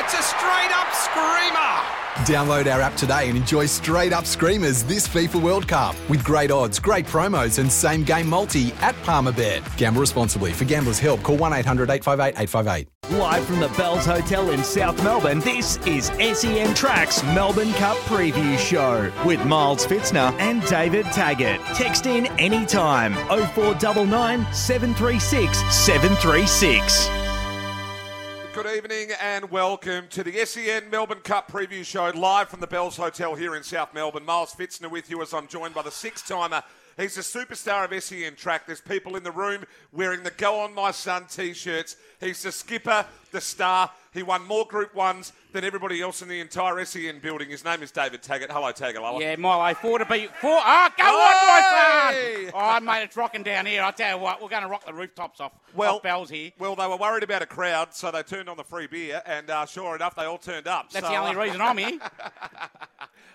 it's a straight up screamer! Download our app today and enjoy straight up screamers this FIFA World Cup with great odds, great promos, and same game multi at Palmerbet. Gamble responsibly. For gamblers' help, call 1 800 858 858. Live from the Bells Hotel in South Melbourne, this is SEN Tracks Melbourne Cup Preview Show with Miles Pfitzner and David Taggart. Text in anytime 0499 736 736. Good evening and welcome to the SEN Melbourne Cup preview show live from the Bells Hotel here in South Melbourne. Miles Pfitzner with you as I'm joined by the six timer. He's a superstar of SEN track. There's people in the room wearing the Go On My Son t shirts. He's the skipper, the star. He won more Group 1s than everybody else in the entire SEN building. His name is David Taggart. Hello, Taggart. Yeah, my way four to be four. Ah, go on, my son! Oh, mate, it's rocking down here. I tell you what, we're going to rock the rooftops off. Well, off bells here. Well, they were worried about a crowd, so they turned on the free beer, and uh, sure enough, they all turned up. That's So, the only uh, reason I'm here.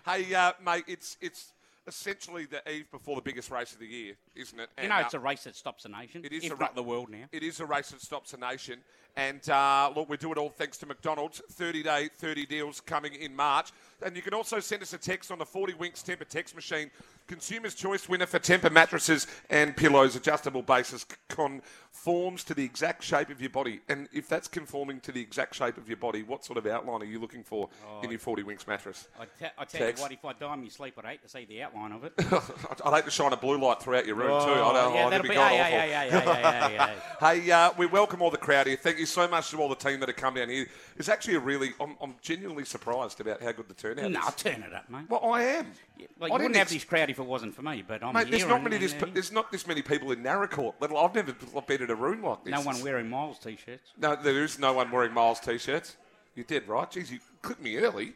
Hey, uh, mate, it's it's essentially the eve before the biggest race of the year, isn't it? You And, know, uh, it's a race that stops a nation. It is if a not ra- the world now. It is a race that stops a nation. And uh, look, we do it all thanks to McDonald's. 30 day, 30 deals coming in March. And you can also send us a text on the 40 Winks Tempur text machine. Consumer's Choice winner for Tempur mattresses and pillows. Adjustable basis conforms to the exact shape of your body. And if that's conforming to the exact shape of your body, what sort of outline are you looking for in your 40 Winks mattress? I, te- I tell Text. you what, if I die in my sleep, I'd hate to see the outline of it. I'd- hate to shine a blue light throughout your room too. I don't, Oh, yeah, oh, that'll be, be. god Yeah, awful. yeah, yeah, yeah, yeah, yeah, yeah. Hey, uh, we welcome all the crowd here. Thank you so much to all the team that have come down here. It's actually a really, I'm, I'm genuinely surprised about how good the turnout No, is. turn it up, mate. Well, I am. Well, I you wouldn't have this crowd if it wasn't for me, but I'm Mate, here. there's not and- many. This, and, there's not this many people in Naracoorte. Let alone- I've never been in a room like this. no one wearing Miles t-shirts. No, there is no one wearing Miles t-shirts. You did right. Jeez, you clipped me early.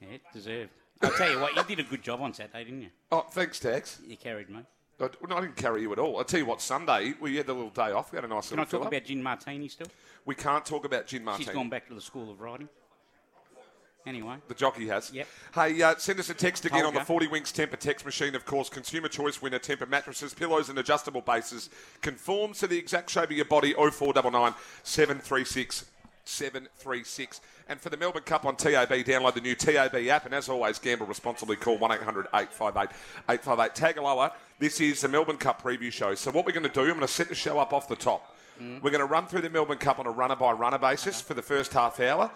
Yeah, deserved. I'll tell you what, you did a good job on Saturday, didn't you? Oh, thanks, Tax. You carried me. I, no, I didn't carry you at all. I tell you what, Sunday we had the little day off. We had a nice. Can I little talk fill up. about Gin Martini still? We can't talk about Gin Martini. She's gone back to the school of riding. Anyway, The jockey has. Yep. Hey, uh, send us a text again on the 40 Winks Tempur text machine, of course. Consumer choice winner, Tempur mattresses, pillows, and adjustable bases. Conforms to the exact shape of your body. 0499 736 736. And for the Melbourne Cup on TAB, download the new TAB app. And as always, gamble responsibly. Call 1 800 858 858. Tagaloa, this is the Melbourne Cup preview show. So, what we're going to do, I'm going to set the show up off the top. We're going to run through the Melbourne Cup on a runner by runner basis for the first half hour.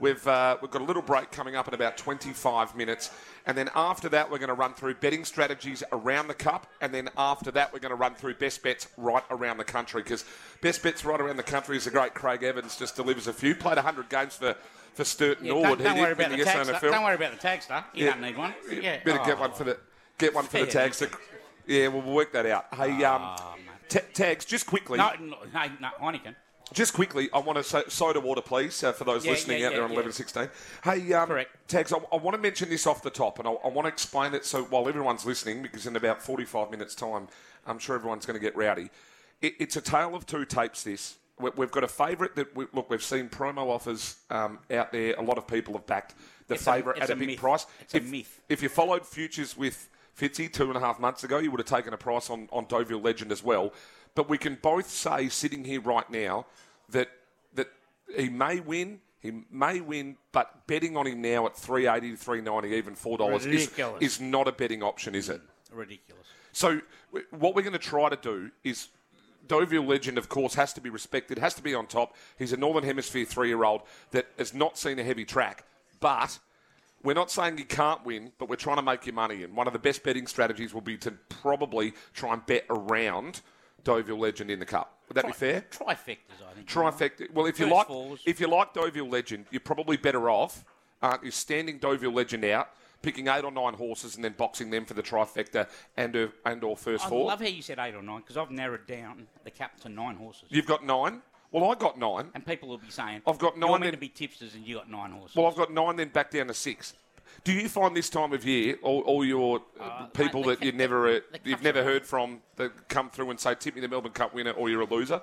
We've, uh, we've got a little break coming up in about 25 minutes. And then after that, we're going to run through betting strategies around the Cup. And then after that, we're going to run through best bets right around the country. Because best bets right around the country is the great Craig Evans, just delivers a few. Played 100 games for, for Sturt yeah, Norwood. don't, don't worry about the tag stuff. Don't worry about the tag stuff. You Yeah. don't need one. Yeah, Better get Oh. one for the get one for the Fair tags. Yeah, we'll work that out. Hey, um, Oh, tags, just quickly. No, no, no, Heineken. Just quickly, I want to say soda water, please, uh, for those Yeah, listening yeah, out there on yeah. 11 16. Hey, um, Correct. Tags, I, I want to mention this off the top, and I, I want to explain it so while everyone's listening, because in about 45 minutes' time, I'm sure everyone's going to get rowdy. It, it's a tale of two tapes, this. We, we've got a favourite that, we, look, we've seen promo offers um, out there. A lot of people have backed the favourite at a, a big myth. price. It's a myth. If you followed futures with Fitzy two and a half months ago, you would have taken a price on, on Deauville Legend as well. But we can both say, sitting here right now, that that he may win. He may win, but betting on him now at three eighty to three ninety, even four dollars, is, is not a betting option, is it? Ridiculous. So what we're going to try to do is. Deauville Legend, of course, has to be respected, has to be on top. He's a Northern Hemisphere three-year-old that has not seen a heavy track, but we're not saying you can't win, but we're trying to make your money. And one of the best betting strategies will be to probably try and bet around Deauville Legend in the Cup. Would that be fair? Trifectas, I think. Trifecta. Well, if you First like, if you like Deauville Legend, you're probably better off, aren't you, standing Deauville Legend out, picking eight or nine horses, and then boxing them for the trifecta and or, and or first I four. love how you said eight or nine because I've narrowed down the cap to nine horses. You've got nine. Well, I got nine. And people will be saying, I've got You're nine meant in- to be tipsters and you got nine horses. Well, I've got nine, then back down to six. Do you find this time of year, all, all your uh, people that you never uh, you've never heard from that come through and say, "Tip me the Melbourne Cup winner," or you're a loser?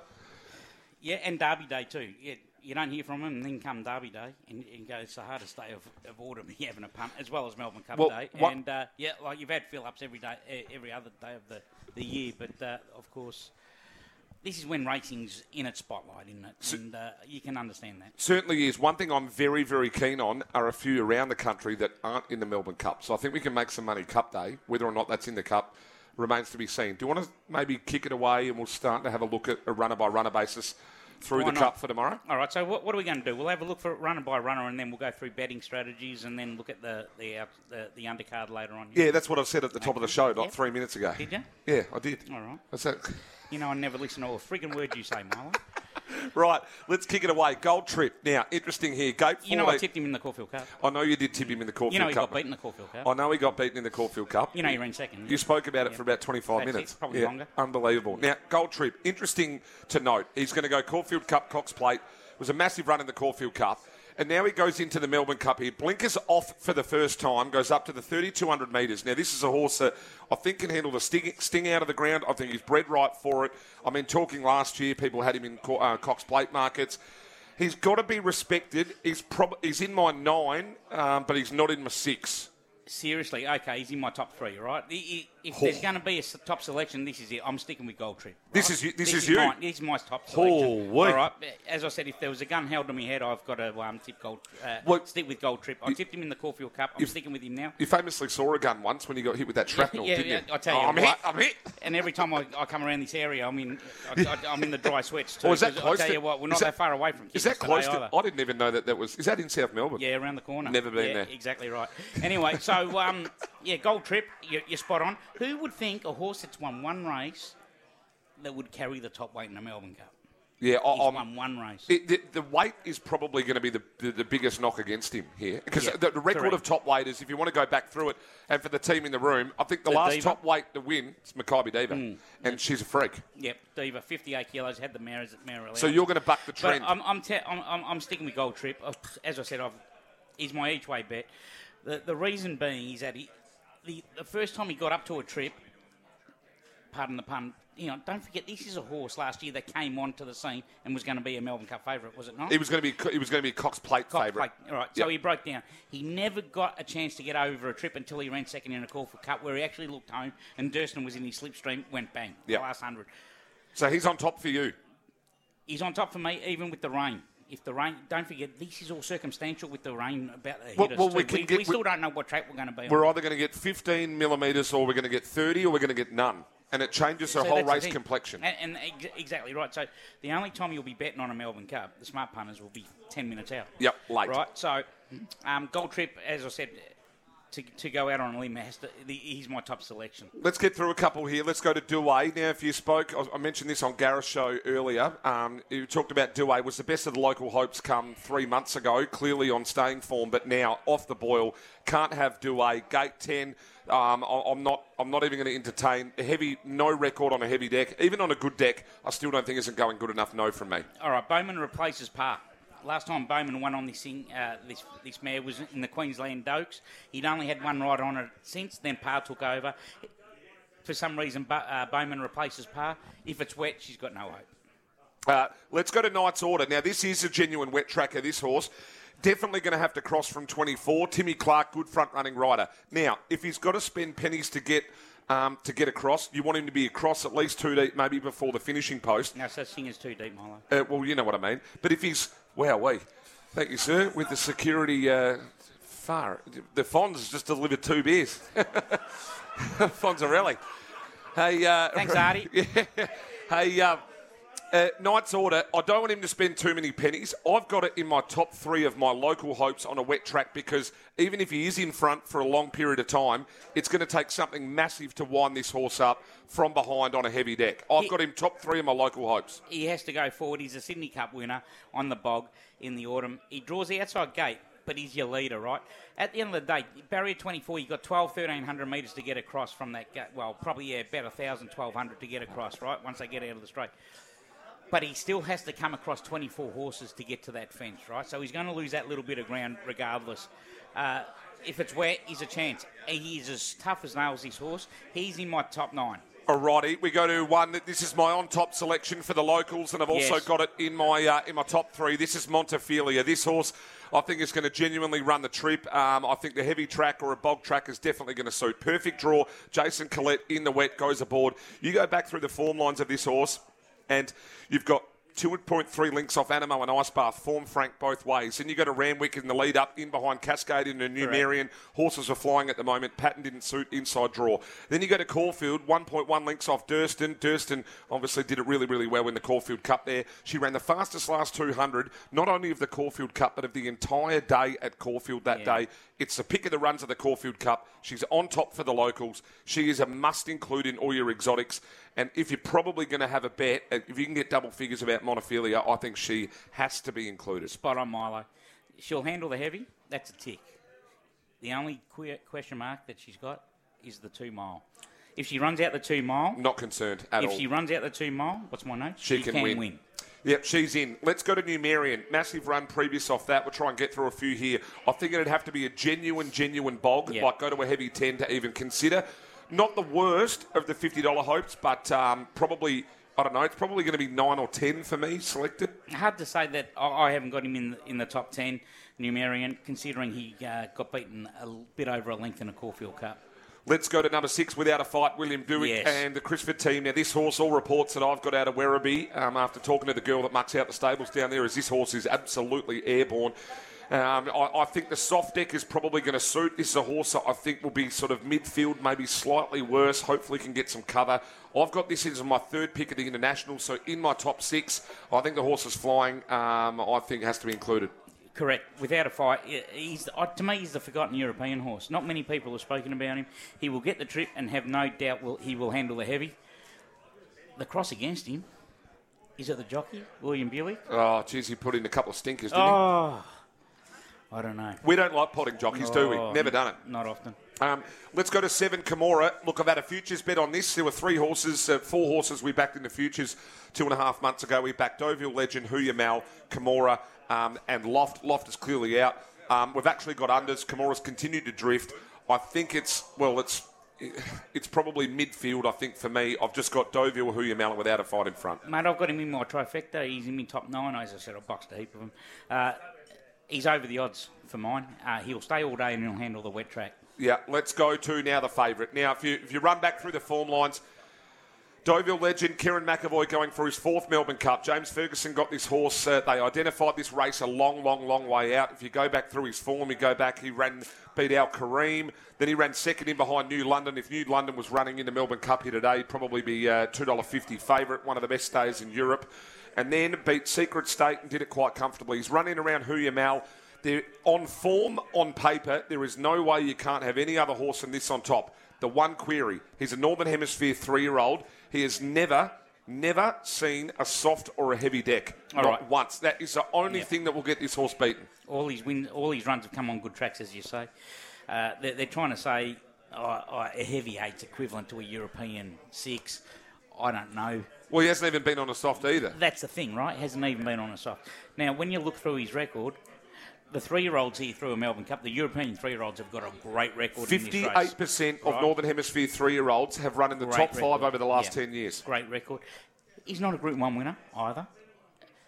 Yeah, and Derby Day too. Yeah, you don't hear from them, and then come Derby Day, and, and go, it's the hardest day of, of autumn. You having a punt as well as Melbourne Cup Well, Day, what- and uh, yeah, like you've had fill ups every day, every other day of the, the year. But uh, of course, this is when racing's in its spotlight, isn't it? And uh, you can understand that. Certainly is. One thing I'm very, very keen on are a few around the country that aren't in the Melbourne Cup. So I think we can make some money Cup Day. Whether or not that's in the Cup remains to be seen. Do you want to maybe kick it away and we'll start to have a look at a runner by runner basis through Why the not? Cup for tomorrow? All right, so what, what are we going to do? We'll have a look for it runner by runner, and then we'll go through betting strategies, and then look at the the out, the, the undercard later on. Yeah, that's what I said at the top of the show, like Yeah. three minutes ago. Did you? Yeah, I did. All right. That's it. You know, I never listen to a frigging word you say, Marlon. Right, let's kick it away. Gold trip. Now, interesting here. Gate You know, I 14 tipped him in the Caulfield Cup. I know you did tip him in the Caulfield Cup. You know, he Cup. got beaten in the Caulfield Cup. I know he got beaten in the Caulfield Cup. You know, he ran second. You spoke about it for about 25 That's it, minutes. probably longer. Unbelievable. Now, Gold Trip, interesting to note. He's going to go Caulfield Cup, Cox Plate. It was a massive run in the Caulfield Cup. And now he goes into the Melbourne Cup He Blinkers off for the first time, goes up to the 3,200 metres. Now, this is a horse that I think can handle the sting, sting out of the ground. I think he's bred right for it. I mean, talking last year, people had him in uh, Cox Plate markets. He's got to be respected. He's, prob- he's in my nine, um, but he's not in my six. Seriously, okay, he's in my top three, right? If there's going to be a top selection, this is it. I'm sticking with Gold Trip. This is you- this is you. Mine, this is my top selection. All right, as I said, if there was a gun held to my head, I've got to um, tip Gold. Uh, Well, stick with Gold Trip. I tipped him in the Caulfield Cup. I'm sticking with him now. You famously saw a gun once when you got hit with that shrapnel, yeah, didn't yeah, you? I tell you Oh, I'm what. hit. I'm hit. And every time I, I come around this area, I'm in, I, am in the dry sweats too. Oh, is that close I tell to- you what, we're is not that- that, far away from. Is that close to? either. I didn't even know that that was. Is that in South Melbourne? Yeah, around the corner. Never been Yeah, there. Exactly right. Anyway, so um, yeah, Gold Trip, you're, you're spot on. Who would think a horse that's won one race that would carry the top weight in the Melbourne Cup? Yeah, I, He's I'm- won one race. it- the, the weight is probably going to be the, the, the biggest knock against him here because Yeah, the, the record correct. of top weighters. If you want to go back through it, and for the team in the room, I think the, last Diva. top weight to win is Makybe Diva, and she's a freak. Yep, Diva, 58 kilos, had the mare at mare. So you're going to buck the But trend. I'm, I'm, te- I'm, I'm, I'm sticking with Gold Trip. As I said, I've, he's my each way bet. The, the reason being is that he, the, the first time he got up to a trip, pardon the pun, you know, don't forget this is a horse last year that came onto the scene and was going to be a Melbourne Cup favourite, was it not? he was going to be. He was going to be a Cox Plate Cock favourite. plate. All right, so Yep. he broke down. He never got a chance to get over a trip until he ran second in a Caulfield Cup, where he actually looked home and Durston was in his slipstream, went bang, Yep. the last hundred. So he's on top for you. He's on top for me, even with the rain. If the rain, don't forget, this is all circumstantial with the rain about to hit Well- us. well, we get- we still don't know what track we're going to be We're either going to get 15 millimetres, or we're going to get 30, or we're going to get none, and it changes the So whole that's the race complexion. And, and ex- exactly right. So the only time you'll be betting on a Melbourne Cup, the smart punters will be 10 minutes out. Yep, late. Right. So um, Gold Trip, as I said, to, to go out on a limb, has to, the, he's my top selection. Let's get through a couple here. Let's go to Duais. Now, if you spoke, I- mentioned this on Gareth's show earlier. Um, you talked about Duais was the best of the local hopes come three months ago, clearly on staying form, but now off the boil. Can't have Duais. Gate 10. Um, I- I'm not. I'm not even going to entertain a heavy. No record on a heavy deck, even on a good deck. I still don't think isn't going good enough. No from me. All right, Bowman replaces Parr. Last time Bowman won on this thing, uh, this this mare was in the Queensland Dokes. He'd only had one ride on it since. Then Parr took over. For some reason, uh, Bowman replaces Parr. If it's wet, she's got no hope. Uh, let's go to Knight's Order. Now, this is a genuine wet tracker, this horse. Definitely going to have to cross from 24. Timmy Clark, good front running rider. Now, if he's got to spend pennies to get um, to get across, you want him to be across at least two deep, maybe before the finishing post. No such thing as too deep, Milo. Uh, well, you know what I mean. But if he's wow, we thank you, sir, with the security uh, far, the Fonz just delivered two beers. Fonzarelli. Hey, uh, Thanks, Artie. yeah. Hey, uh, uh, Knight's Order. I don't want him to spend too many pennies. I've got it in my top three of my local hopes on a wet track because even if he is in front for a long period of time, it's going to take something massive to wind this horse up from behind on a heavy deck. I've He- got him top three of my local hopes. He has to go forward. He's a Sydney Cup winner on the bog in the autumn. He draws the outside gate, but he's your leader, right? At the end of the day, barrier 24, you've got 12, 1300 metres to get across from that gate. Well, probably, yeah, about 1,000, 1,200 to get across, right? Once they get out of the straight. But he still has to come across 24 horses to get to that fence, right? So he's going to lose that little bit of ground regardless. Uh, if it's wet, he's a chance. He is as tough as nails, this horse. He's in my top nine. Alrighty, we go to one. This is my on-top selection for the locals, and I've also Yes. got it in my uh, in my top three. This is Montefilia. This horse, I think, is going to genuinely run the trip. Um, I think the heavy track or a bog track is definitely going to suit. Perfect draw. Jason Collett in the wet goes aboard. You go back through the form lines of this horse, and you've got. 2.3 links off Anamoe and Ice Bath, form Frank both ways. Then you go to Randwick in the lead up, in behind Cascade and Numerian. Horses are flying at the moment. Patton didn't suit inside draw. Then you go to Caulfield, 1.1 links off Durston. Durston obviously did it really, really well in the Caulfield Cup there. She ran the fastest last 200, not only of the Caulfield Cup, but of the entire day at Caulfield that Yeah. day. It's the pick of the runs of the Caulfield Cup. She's on top for the locals. She is a must include in all your exotics. And if you're probably going to have a bet, uh, if you can get double figures about Montefilia, I think she has to be included. Spot on, Milo. She'll handle the heavy. That's a tick. The only que- question mark that she's got is the two mile. If she runs out the two mile, Not concerned at if all. If she runs out the two mile, what's my note? She can win. Yep, she's in. Let's go to New Numerian. Massive run previous off that. We'll try and get through a few here. I think it'd have to be a genuine, genuine bog, Yeah. like go to a heavy 10 to even consider. Not the worst of the $50 hopes, but um, probably, I don't know, it's probably going to be 9 or 10 for me selected. Hard to say that I, haven't got him in the, in the top ten, Numerian, considering he uh, got beaten a bit over a length in a Caulfield Cup. Let's go to number six without a fight, William Buick Yes. and the Crisford team. Now, this horse, all reports that I've got out of Werribee um, after talking to the girl that mucks out the stables down there, is this horse is absolutely airborne. Um, I, I think the soft deck is probably going to suit. This is a horse that I think will be sort of midfield, maybe slightly worse. Hopefully, can get some cover. I've got this as my third pick of the international, so in my top six, I think the horse is flying. Um, I think has to be included. Correct. Without a fight, he's to me he's the forgotten European horse. Not many people have spoken about him. He will get the trip and have no doubt will, he will handle the heavy. The cross against him is it the jockey William Buick? Oh, geez, he put in a couple of stinkers, didn't Oh, I don't know. We don't like potting jockeys, do we? Oh, Never done it. Not often. Um, let's go to seven Camorra. Look, I've had a futures bet on this. There were three horses, uh, four horses we backed in the futures two and a half months ago. We backed Deauville Legend, Hoo Ya Mal, Camorra, um, and Loft. Loft is clearly out. Um, we've actually got unders. Camorra's continued to drift. I think it's well, it's it's probably midfield. I think for me, I've just got Deauville, Hoo Ya Mal, without a fight in front. Mate, I've got him in my trifecta. He's in my top nine. As I said, I boxed a heap of him. Uh, he's over the odds for mine. Uh, he'll stay all day and he'll handle the wet track. Yeah, let's go to now the favourite. Now, if you if you run back through the form lines, Deauville legend Kerrin McEvoy going for his fourth Melbourne Cup. James Ferguson got this horse. Uh, they identified this race a long, long, long way out. If you go back through his form, you go back, he ran, beat Al Kareem. Then he ran second in behind New London. If New London was running in the Melbourne Cup here today, he'd probably be uh, $2.50 favourite, one of the best days in Europe. And then beat Secret State and did it quite comfortably. He's running around Hoo Ya Mal. They're on form, on paper, there is no way you can't have any other horse than this on top. The one query he's a Northern Hemisphere three year old. He has never, never seen a soft or a heavy deck. All Not right. once. That is the only thing that will get this horse beaten. all his wins, all his runs have come on good tracks, as you say. Uh, they're, they're trying to say oh, oh, a heavy eight's equivalent to a European six. I don't know. Well, he hasn't even been on a soft either. That's the thing, right? Hasn't even been on a soft. Now, when you look through his record, the three-year-olds here through a Melbourne Cup, the European three-year-olds have got a great record in this race. Fifty-eight percent of Right. Northern Hemisphere three-year-olds have run in the Great top five over the last Yeah. ten years. Great record. He's not a Group One winner either.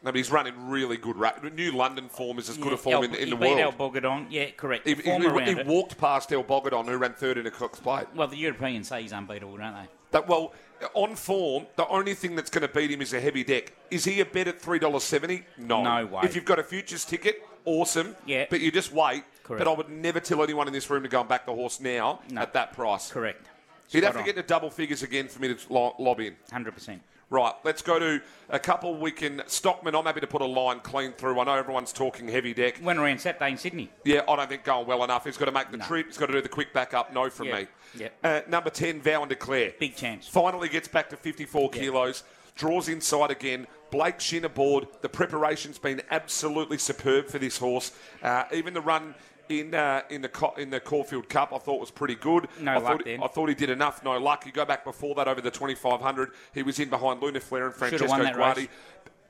No, but he's running really good. Ra- New London form is as good a form El- in, in he the beat world. El Bodegon. Yeah, correct. He, he- he- he walked past El Bodegon, who ran third in a Cox Plate. Well, the Europeans say he's unbeatable, don't they? That, well, on form, the only thing that's going to beat him is a heavy deck. Is he a bet at three dollars seventy? No. No way. If you've got a futures ticket, awesome. Yeah. But you just wait. Correct. But I would never tell anyone in this room to go and back the horse now No. at that price. Correct. He'd have to on. get to double figures again for me to lo- lob in. Hundred percent. Right, let's go to a couple we can. Stockman, I'm happy to put a line clean through. I know everyone's talking heavy deck. When around Saturday in Sydney. Yeah, I don't think going well enough. He's got to make the No. trip. He's got to do the quick backup. No from Yeah, me. yeah. Uh, number 10, Vow and Declare. Big chance. Finally gets back to 54 Yeah. kilos. Draws inside again. Blake Shinn aboard. The preparation's been absolutely superb for this horse. Uh, even the run in uh, in the in the Caulfield Cup, I thought was pretty good. No I luck thought, then. I thought he did enough. No luck. You go back before that over the 2500. He was in behind Lunar Flare and Francesco Guardi.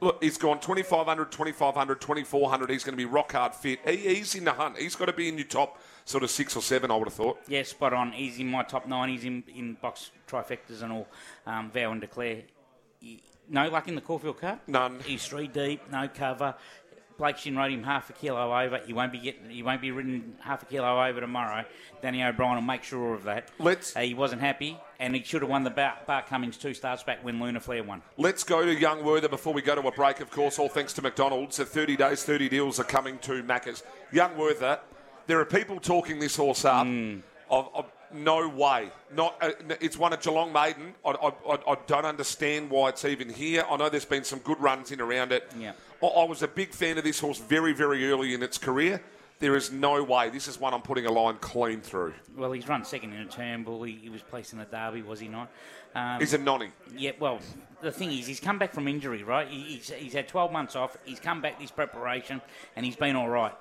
Look, he's gone 2,500, 2,500, 2,400. He's going to be rock hard fit. He, he's in the hunt. He's got to be in your top sort of six or seven, I would have thought. Yeah, spot on. He's in my top nine. He's in, in box trifectas and all. Um, Vow and Declare. No luck in the Caulfield Cup. None. He's three deep, no cover. Blake Shinn rode him half a kilo over. He won't be getting. He won't be ridden half a kilo over tomorrow. Danny O'Brien will make sure of that. Let's- Uh, he wasn't happy, and he should have won the Bart, Cummings two starts back when Lunar Flare won. Let's go to Young Werther before we go to a break, of course, all thanks to McDonald's. The 30 days, 30 deals are coming to Macca's. Young Werther, there are people talking this horse up. Of, of no way. Not uh, It's one at Geelong Maiden. I, I, I- I don't understand why it's even here. I know there's been some good runs in around it. Yeah. I, was a big fan of this horse very, very early in its career. There is no way. This is one I'm putting a line clean through. Well, he's run second in a Turnbull. He, he was placed in the Derby, was he not? Um, He's a nonny. Yeah, well, the thing is, he's come back from injury, right? He, he's, he's had 12 months off. He's come back this preparation, and he's been all right.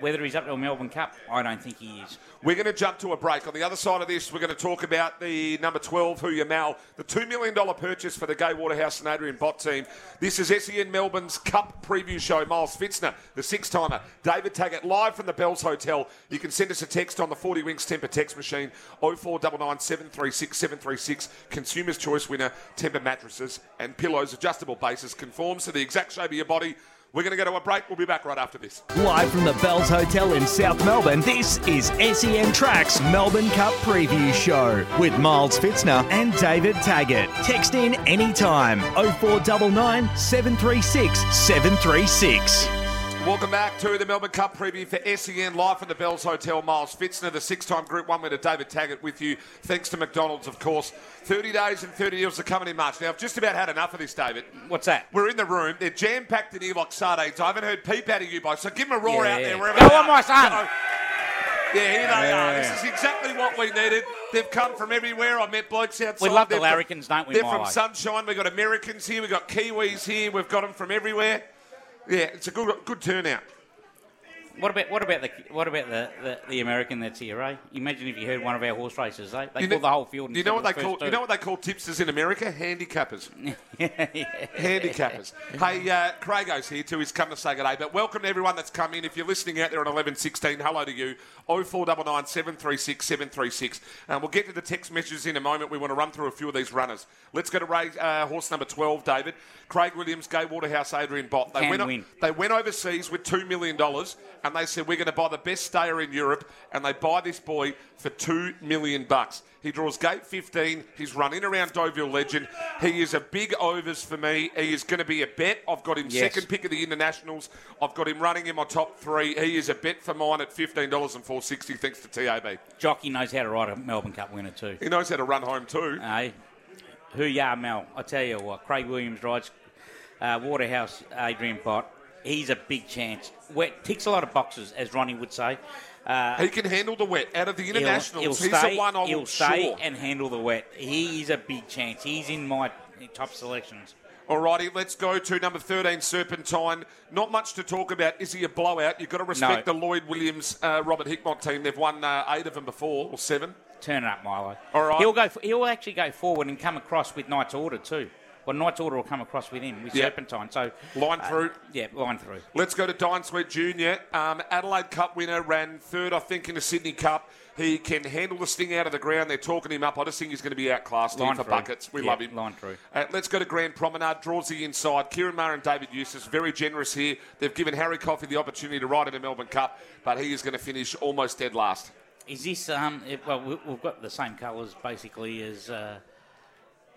Whether he's up to a Melbourne Cup, I don't think he is. We're going to jump to a break. On the other side of this, we're going to talk about the number 12, Hoo Ya Mal, the $2 million purchase for the Gay Waterhouse and Adrian Bott team. This is SEN Melbourne's Cup preview show. Miles Pfitzner, the six timer, David Taggart, live from the Bells Hotel. You can send us a text on the 40 Winks Tempur text machine 0499 736 736. Consumer's Choice winner, Tempur mattresses and pillows, adjustable bases, conforms to the exact shape of your body. We're going to go to a break. We'll be back right after this. Live from the Bells Hotel in South Melbourne, this is SEN Tracks Melbourne Cup Preview Show with Miles Pfitzner and David Taggart. Text in anytime 0499 736 736. Welcome back to the Melbourne Cup preview for SEN live from the Bells Hotel. Miles Pfitzner, the six-time Group One winner, David Taggart, with you. Thanks to McDonald's, of course. Thirty days and thirty deals are coming in March. Now, I've just about had enough of this, David. What's that? We're in the room. They're jam-packed in here like sardines. I haven't heard peep out of you boys, so give them a roar Yeah, out yeah. there wherever Go they on, are. my son. Yeah, here they Yeah, are. This is exactly what we needed. They've come from everywhere. I met blokes outside. We love the They've- larrikins, don't we, They're from Sunshine. We've got Americans here. We've got Kiwis here. We've got them from everywhere. Yeah, it's a good, good turnout. What about what about the what about the, the, the American that's here, eh? Imagine if you heard one of our horse races, eh? They You call know- the whole field. You know what they call? the You know what they call tipsters in America? Handicappers. Handicappers. hey, uh, Crago's here too. He's come to say good day. But welcome to everyone that's come in. If you're listening out there on 1116, hello to you. 0499 736 736. Um, we'll get to the text messages in a moment. We want to run through a few of these runners. Let's go to race, uh, horse number 12, David. Craig Williams, Gay Waterhouse, Adrian Bott. They Can went, win. they went overseas with $2 million and they said, We're going to buy the best stayer in Europe. And they buy this boy for 2 million. bucks. He draws gate 15. He's run in around Deauville Legend. He is a big overs for me. He is going to be a bet. I've got him Yes. second pick of the internationals. I've got him running in my top three. He is a bet for mine at fifteen dollars and four sixty. thanks to TAB. Jockey knows how to ride a Melbourne Cup winner too. He knows how to run home too. Hey, who ya, Mel? I tell you what, Craig Williams rides uh, Waterhouse, Adrian Bott. He's a big chance. Wet ticks a lot of boxes, as Ronnie would say. Uh, He can handle the wet. Out of the he'll, he'll he's stay, the one I he'll stay sure. and handle the wet. He is a big chance. He's in my top selections. Alrighty, let's go to number 13, Serpentine. Not much to talk about. Is he a blowout? You've got to respect No. the Lloyd Williams, uh, Robert Hickmott team. They've won uh, eight of them before, or seven. Turn it up, Milo. All right. He'll go. He'll actually go forward and come across with Knight's Order too. Well, Knight's Order will come across with him with Yep. Serpentine. So Line uh, through. Yeah, line through. Let's go to Dine Sweet Junior. Um, Adelaide Cup winner, ran third, I think, in the Sydney Cup. He can handle the sting out of the ground. They're talking him up. I just think he's going to be outclassed here Line for through. buckets. We Yeah, love him. line through. Uh, let's go to Grand Promenade. Draws the inside. Ciaron Maher and David Eustace, very generous here. They've given Harry Coffey the opportunity to ride in the Melbourne Cup, but he is going to finish almost dead last. Is this um? It, well, we- we've got the same colours basically as uh,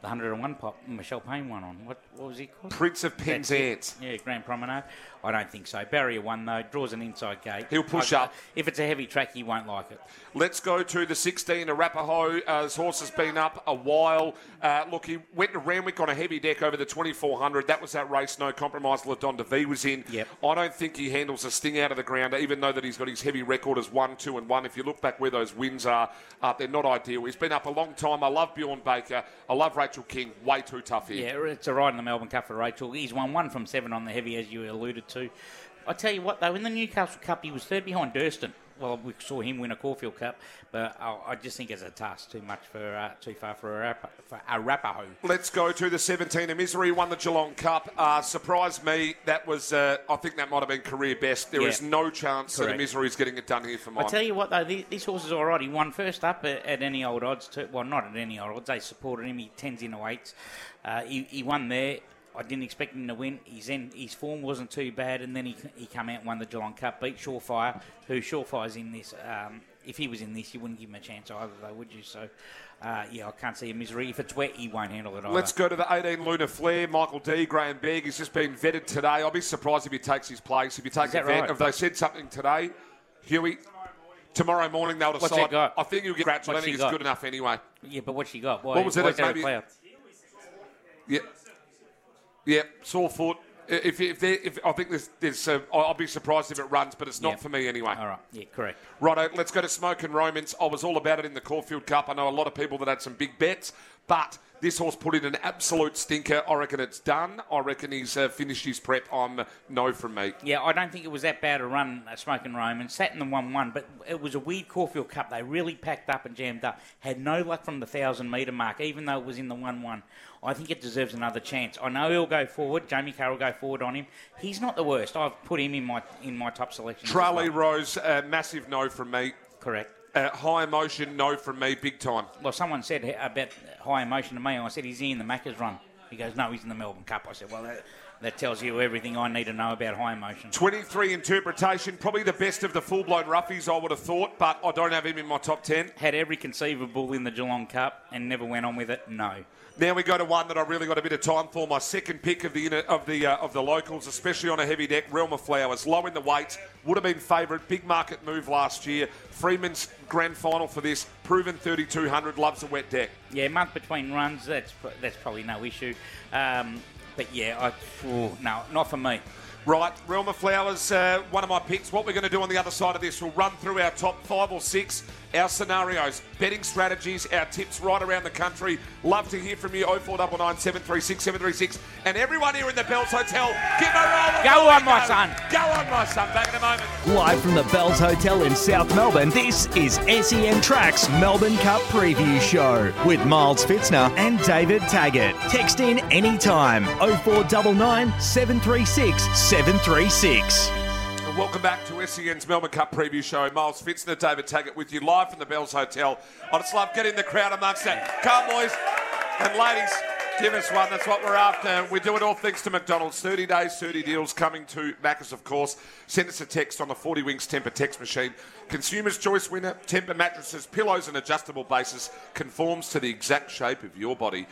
the 101 pop Michelle Payne one on. What what was he called? Prince of. Penzance. Yeah, Grand Promenade. I don't think so. Barrier one though draws an inside gate. He'll push I- up. If it's a heavy track, he won't like it. Let's go to the 16, Arapaho. Uh, his horse has been up a while. Uh, look, he went to Randwick on a heavy deck over the 2400. That was that race, no compromise. Ladon DeVee was in. Yep. I don't think he handles a sting out of the ground, even though that he's got his heavy record as 1, 2 and 1. If you look back where those wins are, uh, they're not ideal. He's been up a long time. I love Bjorn Baker. I love Rachel King. Way too tough here. Yeah, it's a ride in the Melbourne Cup for Rachel. He's won one from seven on the heavy, as you alluded to. I tell you what, though, in the Newcastle Cup, he was third behind Durston. Well, we saw him win a Caulfield Cup, but I, I just think it's a task too much for uh, too far for a for Arapaho. Let's go to the 17 Emissary, won the Geelong Cup. Uh, surprised me. That was, uh, I think that might have been career best. There Yeah. is no chance that Correct. Emissary's getting it done here for Mike. I mine. tell you what, though, thi- this horse is all right. He won first up at, at any old odds. Too. Well, not at any old odds. They supported him. He tens in the weights. Uh, he, he won there. I didn't expect him to win. His en- his form wasn't too bad, and then he he came out and won the Geelong Cup, beat Surefire, who Surefire's in this. Um, if he was in this, you wouldn't give him a chance either, though, would you? So, uh, yeah, I can't see Emissary. If it's wet, he won't handle it either. Let's go to the 18 Lunar Flare. Michael Dee Graham Begg. He's just been vetted today. I'll be surprised if he takes his place. If he takes a right? they said something today? Huey, tomorrow morning they'll What's decide. he got? I think he'll get scratched. I think he it's got? good enough anyway. Yeah, but what's she got? Why, What was it? why It's is that maybe- cloud? Yep. Yep. Sore foot. If, if, if I think there's, there's uh, I'll be surprised if it runs, but it's not Yep. for me anyway. All right. Yeah, correct. Righto, let's go to Smokin' Romans. I was all about it in the Caulfield Cup. I know a lot of people that had some big bets, but this horse put in an absolute stinker. I reckon it's done. I reckon he's uh, finished his prep. I'm no from me. Yeah, I don't think it was that bad a run, uh, Smoking Roman. Sat in the 1 1, but it was a weird Caulfield Cup. They really packed up and jammed up. Had no luck from the 1,000 metre mark, even though it was in the 1 1. I think it deserves another chance. I know he'll go forward. Jamie Carroll will go forward on him. He's not the worst. I've put him in my in my top selection. Tralee Rose, uh, massive no from me. Correct. Uh, high emotion, no from me, big time. Well, someone said about high emotion to me, and I said, Is he in the Macca's run? He goes, No, he's in the Melbourne Cup. I said, Well, that, that tells you everything I need to know about high emotion. 23 interpretation, probably the best of the full blown roughies, I would have thought, but I don't have him in my top 10. Had every conceivable in the Geelong Cup and never went on with it? No. Now we go to one that I really got a bit of time for. My second pick of the inner- of the uh, of the locals, especially on a heavy deck. Realm of Flowers, low in the weights, would have been favourite. Big market move last year. Freedman's grand final for this, proven 3200. Loves the wet deck. Yeah, month between runs, that's that's probably no issue. Um, but yeah, I, oh, no, not for me. Right, Realm of Flowers, uh, one of my picks. What we're going to do on the other side of this, we'll run through our top five or six, our scenarios, betting strategies, our tips right around the country. Love to hear from you. 0499 736 736. And everyone here in the Bells Hotel, give a roll. Go on, applause. my son. Go on, my son. Back in a moment. Live from the Bells Hotel in South Melbourne, this is SEN Tracks Melbourne Cup Preview Show with Miles Pfitzner and David Taggart. Text in anytime 0499 736 736. Welcome back to SEN's Melbourne Cup preview show. Miles Pfitzner, David Taggart with you live from the Bells Hotel. I just love getting the crowd amongst that. Come, boys and ladies, give us one. That's what we're after. We do it all thanks to McDonald's. 30 days, 30 deals coming to Macca's, of course. Send us a text on the 40 Winks Tempur text machine. Consumer's Choice winner, Tempur mattresses, pillows, and adjustable bases conforms to the exact shape of your body.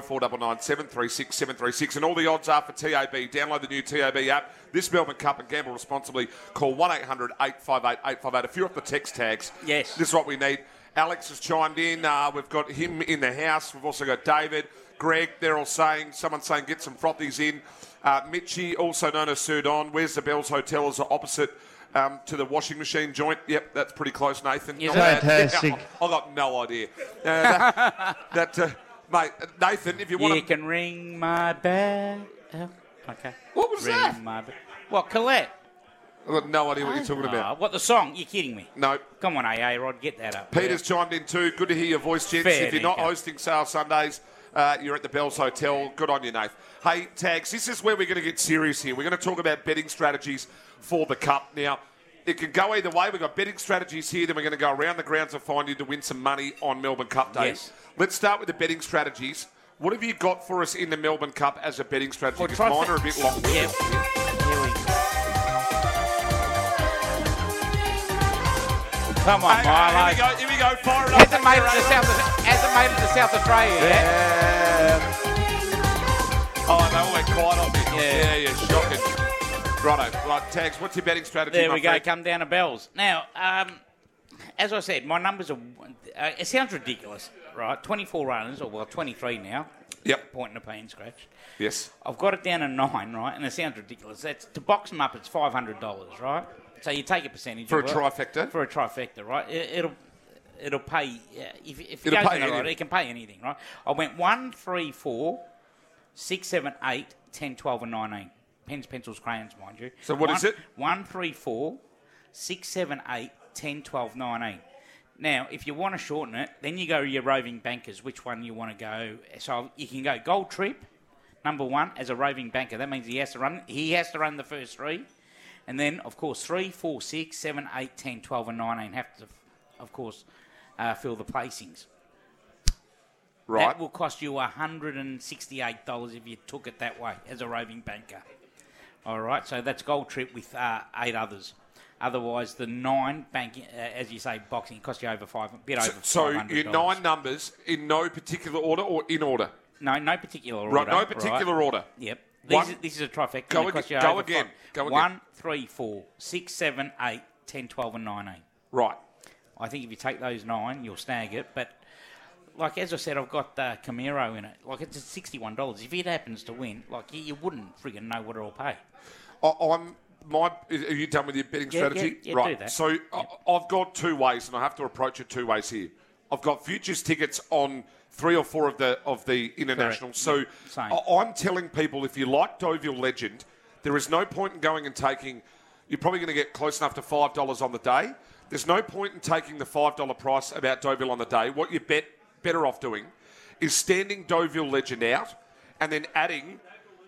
0499 736 736. And all the odds are for TAB. Download the new TAB app. This Melbourne Cup and gamble responsibly. Call 1 800 858 858. If you're off the text tags, Yes. this is what we need. Alex has chimed in. Uh, we've got him in the house. We've also got David, Greg. They're all saying, someone's saying, get some frothies in. Uh, Mitchie, also known as Sudon. Where's the Bells Hotel? Is opposite. Um, to the washing machine joint. Yep, that's pretty close, Nathan. Is Not. Yeah, Fantastic. I, I got no idea. Uh, that, that, uh, mate, Nathan, if you want You to. can ring my bell. Okay. What was ring that? My bell. What, Colette? I've got no idea what you're talking Ah, about. what, the song? You're kidding me. No. Come on, AA Rod, get that up. Peter's chimed in too. Good to hear your voice, gents. Fair if you're not dinkum. hosting Sale Sundays, uh, you're at the Bells Hotel. Good on you, Nath. Hey, Tags, this is where we're going to get serious here. We're going to talk about betting strategies for the Cup. Now, it can go either way. We've got betting strategies here, then we're going to go around the grounds and find you to win some money on Melbourne Cup Day. Yes. Let's start with the betting strategies. What have you got for us in the Melbourne Cup as a betting strategy? Well, Because mine are a bit long. Yeah. Here we go. Come on, Hey, Milo. here we go. Here we go. Fire it up. Hasn't made it to South. Hasn't made it to South Australia yet. Yeah. Oh, they all went quiet on me. Yeah. Yeah, yeah, shocking. Righto. Right, Tags, what's your betting strategy? There we go. friend? Come down to bells. Now, um, as I said, my numbers are. Uh, it sounds ridiculous, right? Twenty-four runners, or well, twenty-three now. Yep. Point Nepean scratch. Yes. I've got it down to nine, right? And it sounds ridiculous. That's to box them up. It's five hundred dollars, right? So you take a percentage For a it. trifecta? For a trifecta, right? It, it'll it'll pay yeah, if, if it goes pay in the right, it can pay anything, right? I went one, three, four, six, seven, eight, ten, twelve, and nineteen pens, pencils, crayons, mind you. So what One- is it? One, three, four, six, seven, eight, 10, 12, 19. Now, if you want to shorten it, then you go to your roving bankers, which one you want to go. So you can go Gold Trip, number one, as a roving banker. That means he has to run. He has to run the first three, and then of course three, four, six, seven, eight, 10, 12, and nineteen have to, of course, uh, fill the placings. Right. That will cost you $168 if you took it that way as a roving banker. All right, so that's Gold Trip with uh, eight others. Otherwise, the nine banking, uh, as you say, boxing cost you over five, a bit So, over so five hundred your nine numbers in no particular order or in order? No, no particular order. Right, no particular right? order. Yep. One- This, is, this is a trifecta. Go ag- go again. five- Go again. One, three, four, six, seven, eight, ten, twelve, and 19. Right. I think if you take those nine, you'll snag it. But like as I said, I've got uh, Camorra in it. Like it's sixty-one dollars. If it happens to win, like you, you wouldn't friggin' know what it'll pay. I, I'm my. Are you done with your betting Yeah, strategy? yeah, yeah, right. So I, I've got two ways, and I have to approach it two ways here. I've got futures tickets on three or four of the of the internationals. So Same. I, I'm telling people if you like Deauville Legend, there is no point in going and taking. You're probably going to get close enough to five dollars on the day. There's no point in taking the five dollar price about Deauville on the day. What you bet better off doing is standing Deauville Legend out and then adding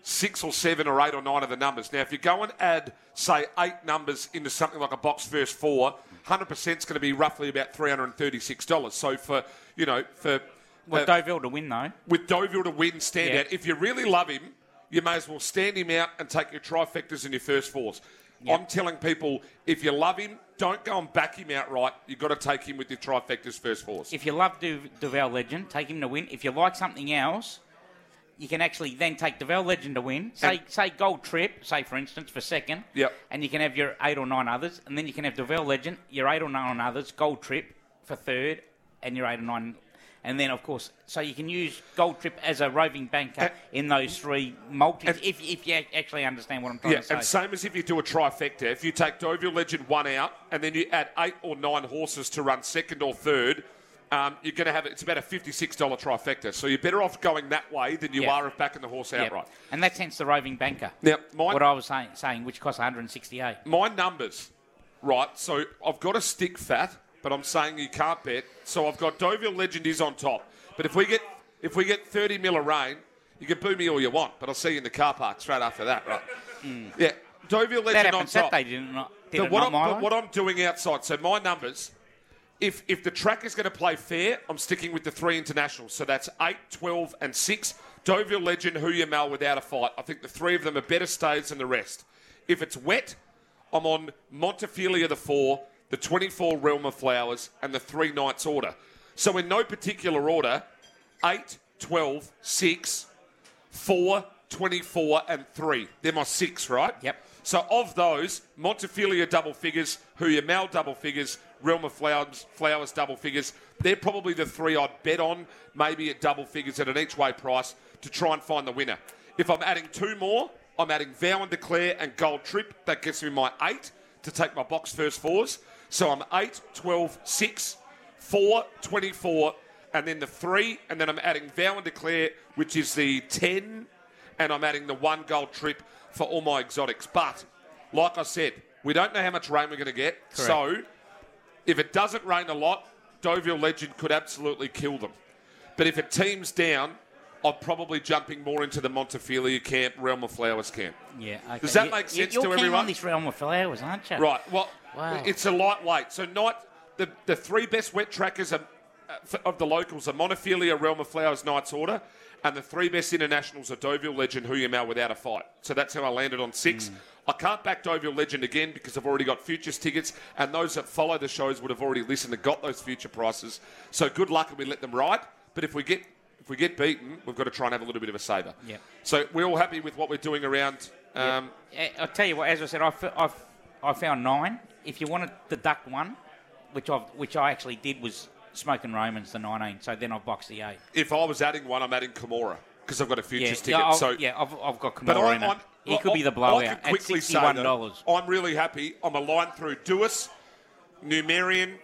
six or seven or eight or nine of the numbers. Now, if you go and add, say, eight numbers into something like a box first four, 100% is going to be roughly about $336. So for, you know, for. Well, uh, Deauville to win though. with Deauville to win, stand Yeah. out. If you really love him, you may as well stand him out and take your trifectas and your first fours. I'm telling people, if you love him, don't go and back him outright. You've got to take him with your trifectas first fours. If you love Du- Deauville Legend, take him to win. If you like something else, you can actually then take Deauville Legend to win. Say, And- say Gold Trip, say for instance, for second. Yep. And you can have your eight or nine others, and then you can have Deauville Legend, your eight or nine others, Gold Trip for third, and your eight or nine. And then, of course, so you can use Gold Trip as a roving banker And- in those three multi. If, if you actually understand what I'm trying Yeah, to say. and same as if you do a trifecta. If you take Deauville Legend one out and then you add eight or nine horses to run second or third, um, you're going to have it's about a fifty-six dollar trifecta. So you're better off going that way than you Yeah. are of backing the horse Yep. outright. And that's hence the roving banker. Now, my what I was saying, saying which costs 168. my numbers, right? So I've got a stick fat, but I'm saying you can't bet. So I've got Deauville Legend is on top. But if we get if we get 30 mil of rain, you can boo me all you want, but I'll see you in the car park straight after that, right? Yeah, Deauville Hmm. That Legend on top. Saturday, did it not? did but what, I'm, but what I'm doing outside, so my numbers, if if the track is going to play fair, I'm sticking with the three internationals. So that's 8, 12, and 6. Deauville Legend, Hoo Ya Mal without a fight. I think the three of them are better stays than the rest. If it's wet, I'm on Montefilia the 4, the 24 Realm of Flowers, and the 3 Knights Order. So in no particular order, 8, 12, 6, 4, 24, and 3. They're my six, right? Yep. So of those, Montefilia double figures, Hoo Ya Mal double figures, Realm of Flowers, Flowers double figures. They're probably the three I'd bet on, maybe at double figures at an each way price to try and find the winner. If I'm adding two more, I'm adding Vow and Declare and Gold Trip. That gets me my eight to take my box first fours. So I'm 8, 12, 6, 4, 24, and then the three, and then I'm adding Vow and Declare, which is the 10, and I'm adding the one gold trip for all my exotics. But, like I said, we don't know how much rain we're going to get. So, if it doesn't rain a lot, Deauville Legend could absolutely kill them. But if it teams down, I'm probably jumping more into the Montefilia camp, Realm of Flowers camp. Yeah. Okay. Does that You- make you- sense you're to keen everyone? on this realm of flowers, aren't you? Right. Well, Wow. it's a lightweight. So night the the three best wet trackers are, uh, of the locals are Montefilia, Realm of Flowers, Knights Order, and the three best internationals are Deauville Legend, Hoo Ya Mal without a fight. So that's how I landed on six. Hmm. I can't back Deauville Legend again because I've already got futures tickets, and those that follow the shows would have already listened and got those future prices. So good luck if we let them ride. But if we get if we get beaten, we've got to try and have a little bit of a saver. Yep. So we're all happy with what we're doing around. Um, Eh, I'll tell you what. As I said, I, f- I, f- I found nine. If you wanted to deduct one, which I which I actually did was Smokin' Romans the 19. So then I've boxed the eight. If I was adding one, I'm adding Camorra because I've got a futures yeah, ticket. I'll- so yeah, I've, I've got But I'm, in it. I'm, he could be the I blowout can at quickly say, sixty-one dollars. I'm really happy. I'm a line through Duais, Numerian,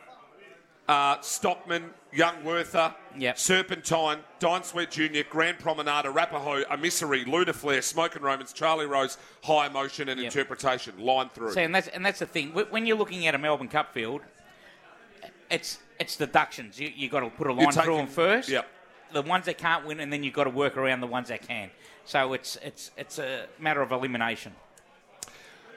uh, Stockman, Young Werther, Yep. Serpentine, Daqiansweet Junior, Grand Promenade, Arapaho, Emissary, Lunar Flare, Smokin' Romans, Tralee Rose, High Emotion and Yep. Interpretation. Line through. See, and that's and that's the thing. When you're looking at a Melbourne Cup field, it's it's deductions. You you got to put a line You're through them first. Yep. The ones that can't win, and then you've got to work around the ones that can. So it's it's it's a matter of elimination.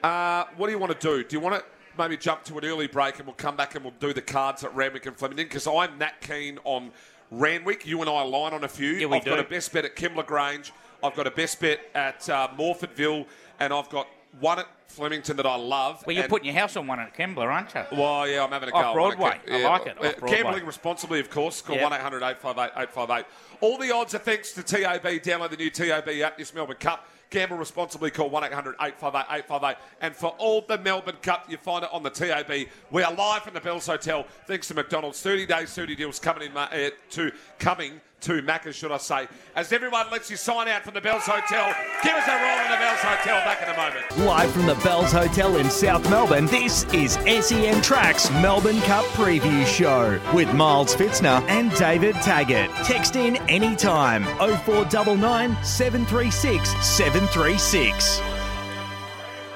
Uh, what do you want to do? Do you want to maybe jump to an early break and we'll come back and we'll do the cards at Randwick and Flemington? Because I'm that keen on Randwick. You and I align on a few. Yeah, we I've got a best bet at Kembla Grange. I've got a best bet at uh, Morphettville. And I've got one at Flemington that I love. Well, you're and- putting your house on one at Kembla, aren't you? Well, yeah, I'm having a go. Off Broadway. I like it, off Broadway. Gambling responsibly, of course. Call Yep. 1 800 858 858. All the odds are thanks to TAB. Download the new TAB app this Melbourne Cup. Gamble responsibly. Call 1 800 858 858. And for all the Melbourne Cup, you find it on the TAB. We are live from the Bells Hotel. Thanks to McDonald's. 30 days, 30 deals coming in uh, to coming to Macca's, should I say. As everyone lets you sign out from the Bells Hotel, give us a roll in the Bells Hotel. Back in a moment. Live from the Bells Hotel in South Melbourne, this is SEN Tracks Melbourne Cup Preview Show with Miles Pfitzner and David Taggart. Text in anytime 0499 736 736.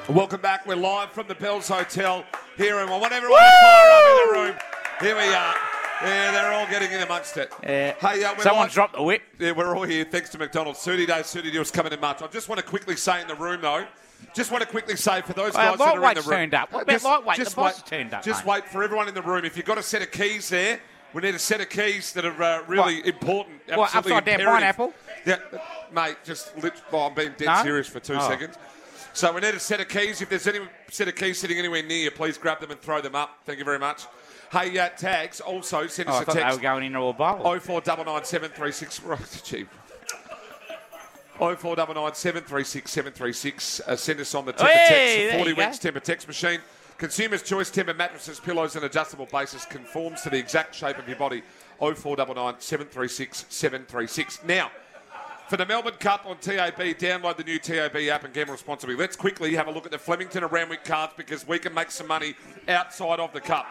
Welcome back. We're live from the Bells Hotel here, and I want everyone to fire up in the room. Here we are. Yeah, they're all getting in amongst it. Yeah. Hey, uh, we're Someone's live- dropped the whip. Yeah, we're all here thanks to McDonald's. 30 days, 30 deals coming in March. I just want to quickly say in the room, though, just want to quickly say for those Well, guys that are in the room. turned up. What about lightweight? The boss has turned up, Just mate. wait for everyone in the room. If you've got a set of keys there, we need a set of keys that are uh, really What? important. What, absolutely upside down imperative. pineapple? Yeah, mate, just lit, well, I'm being dead No? serious for two Oh. seconds. So we need a set of keys. If there's any set of keys sitting anywhere near you, please grab them and throw them up. Thank you very much. Hey, uh, tags, also send Oh, us I a text. were going into a bowl. Oh four double nine seven three six. Right, cheap. Oh four double nine seven three six seven three six. Uh, send us on the Tempur Hey, text. Forty Winks Tempur text machine. Consumers' choice Tempur mattresses, pillows, and adjustable bases conforms to the exact shape of your body. Oh four double nine seven three six seven three six. Now. For the Melbourne Cup on TAB, download the new TAB app and gamble responsibly. Let's quickly have a look at the Flemington and Randwick cards because we can make some money outside of the cup.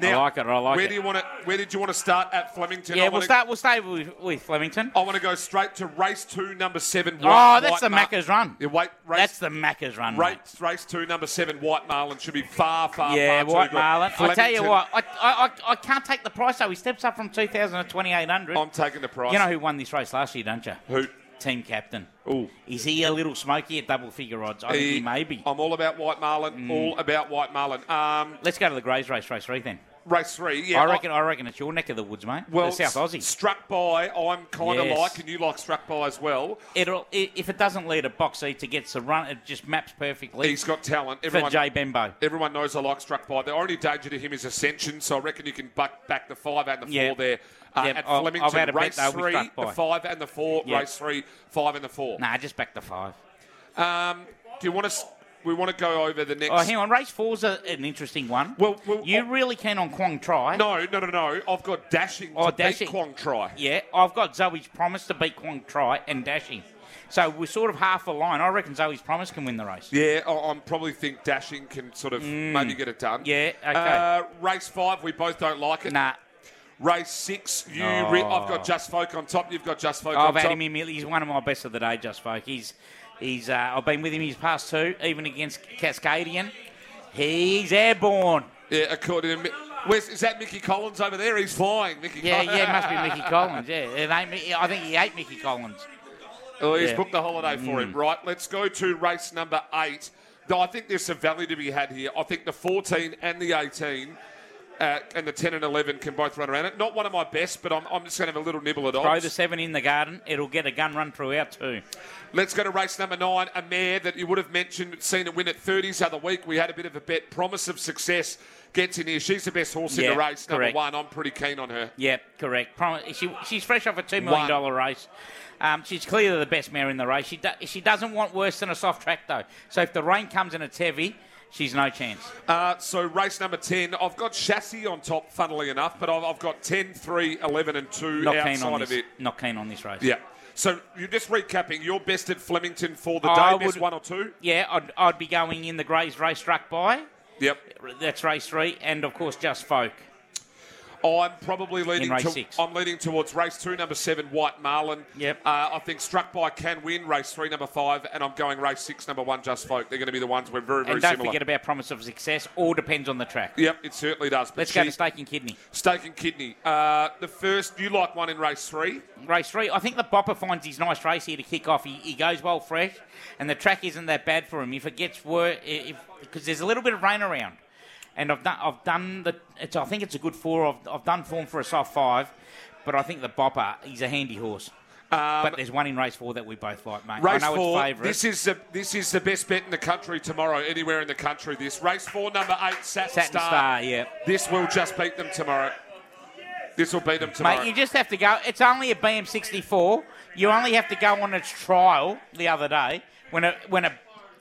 Now, like it, I like where it. do you want to? Where did you want to start at Flemington? I yeah, we'll wanna- start. We'll stay with, with Flemington. I want to go straight to race two, number seven. Oh, that's White the Mar- Macca's run. Yeah, wait, race, That's the Macca's run. mate. race, race two, number seven, White Marlin should be far, far, Yeah, far White too good. Marlin. I tell you what, I, I, I, I can't take the price though. He steps up from 2,000 to 2,800. I'm taking the price. You know who won this race last year, don't you? Who? Team captain. Ooh. Is he a little smoky at double figure odds? I think he may be. I'm all about White Marlin. Mm. All about White Marlin. Um, Let's go to the Greys race, race three then. race three. Yeah, I reckon. I reckon it's your neck of the woods, mate. Well, the South Aussie. Struck by, I'm kind of Yes. like, and you like struck by as well. It'll if it doesn't lead a box seat to get to run, it just maps perfectly He's got talent. for Everyone, Jay Bembo. Everyone knows I like struck by. The only danger to him is ascension, so I reckon you can buck back the five and the Yeah. four there. Uh, Yep, At I've- Flemington, I've had a bet race three, the five and the four. Yep. Race three, five and the four. Nah, just back the five. Um, do you want to? We want to go over the next. Oh, hang on. Race four's a, an interesting one. Well, well, you oh- really can on Kwong Try? No, no, no, no. I've got dashing Oh, to Dashing. beat Kwong Try. Yeah, I've got Zoe's Promise to beat Kwong Try and Dashing. So we're sort of half a line. I reckon Zoe's Promise can win the race. Yeah, I, I probably think dashing can sort of maybe get it done. Mm. Yeah, okay. Uh, race five, we both don't like it. Nah, Race six, you. Oh. Re- I've got Just Folk on top. You've got Just Folk on top. I've had top. him in. He's one of my best of the day, just folk. He's, he's. Uh, I've been with him his past two, even against Cascadian. He's airborne. Yeah, according to Where's, is that Mickey Collins over there? He's flying, Mickey. Yeah, Collins. yeah, it must be Mickey Collins. Yeah, it ain't me. I think he ate Mickey Collins. Oh, he's Yeah. Mm. booked the holiday for him. Right, let's go to race number eight. Though I think there's some value to be had here. I think the 14 and the 18 uh, and the 10 and 11 can both run around it. Not one of my best, but I'm, I'm just going to have a little nibble at Throw the seven in the garden. It'll get a gun run throughout too. Let's go to race number nine. A mare that you would have mentioned, seen a win at 30s the other week. We had a bit of a bet. Promise of success gets in here. She's the best horse in the race. Number correct. one. I'm pretty keen on her. Yep, correct. Prom- She, she's fresh off a two million dollar race. Um, she's clearly the best mare in the race. She do- she doesn't want worse than a soft track though. So if the rain comes and it's heavy, she's no chance. Uh, so race number 10, I've got chassis on top, funnily enough, but I've, I've got 10, 3, 11 and 2 Not keen outside on of this. it. Not keen on this race. Yeah. So you're just recapping. You're best at Flemington for the day. I best would- one or two. Yeah, I'd, I'd be going in the Greys race struck by. Yep. That's race three, and of course just folk. I'm probably leaning. race to, six. I'm leaning towards race two, number seven, White Marlin. Yep. Uh, I think Struck by can win race three, number five, and I'm going race six, number one, Just Folk. They're going to be the ones we're very, very And don't similar. forget about promise of success. All depends on the track. Yep, it certainly does. But Let's go to she- stake and kidney. Steak and kidney. Uh, the first, you like one in race three? Race three. I think the Bopper finds his nice race here to kick off. He, he goes well fresh, and the track isn't that bad for him. If it gets worse, if because there's a little bit of rain around, and I've done I've done the. It's I think it's a good four. I've, I've done form for a soft five, but I think the Bopper he's a handy horse. but there's one in race four that we both like, mate. Um, Race I know four. This is the this is the best bet in the country tomorrow. Anywhere in the country, this race four, number eight, Satin, Satin Star, yeah. This will just beat them tomorrow. This will beat them tomorrow. Mate, you just have to go. It's only a BM64. You only have to go on its trial the other day when it when it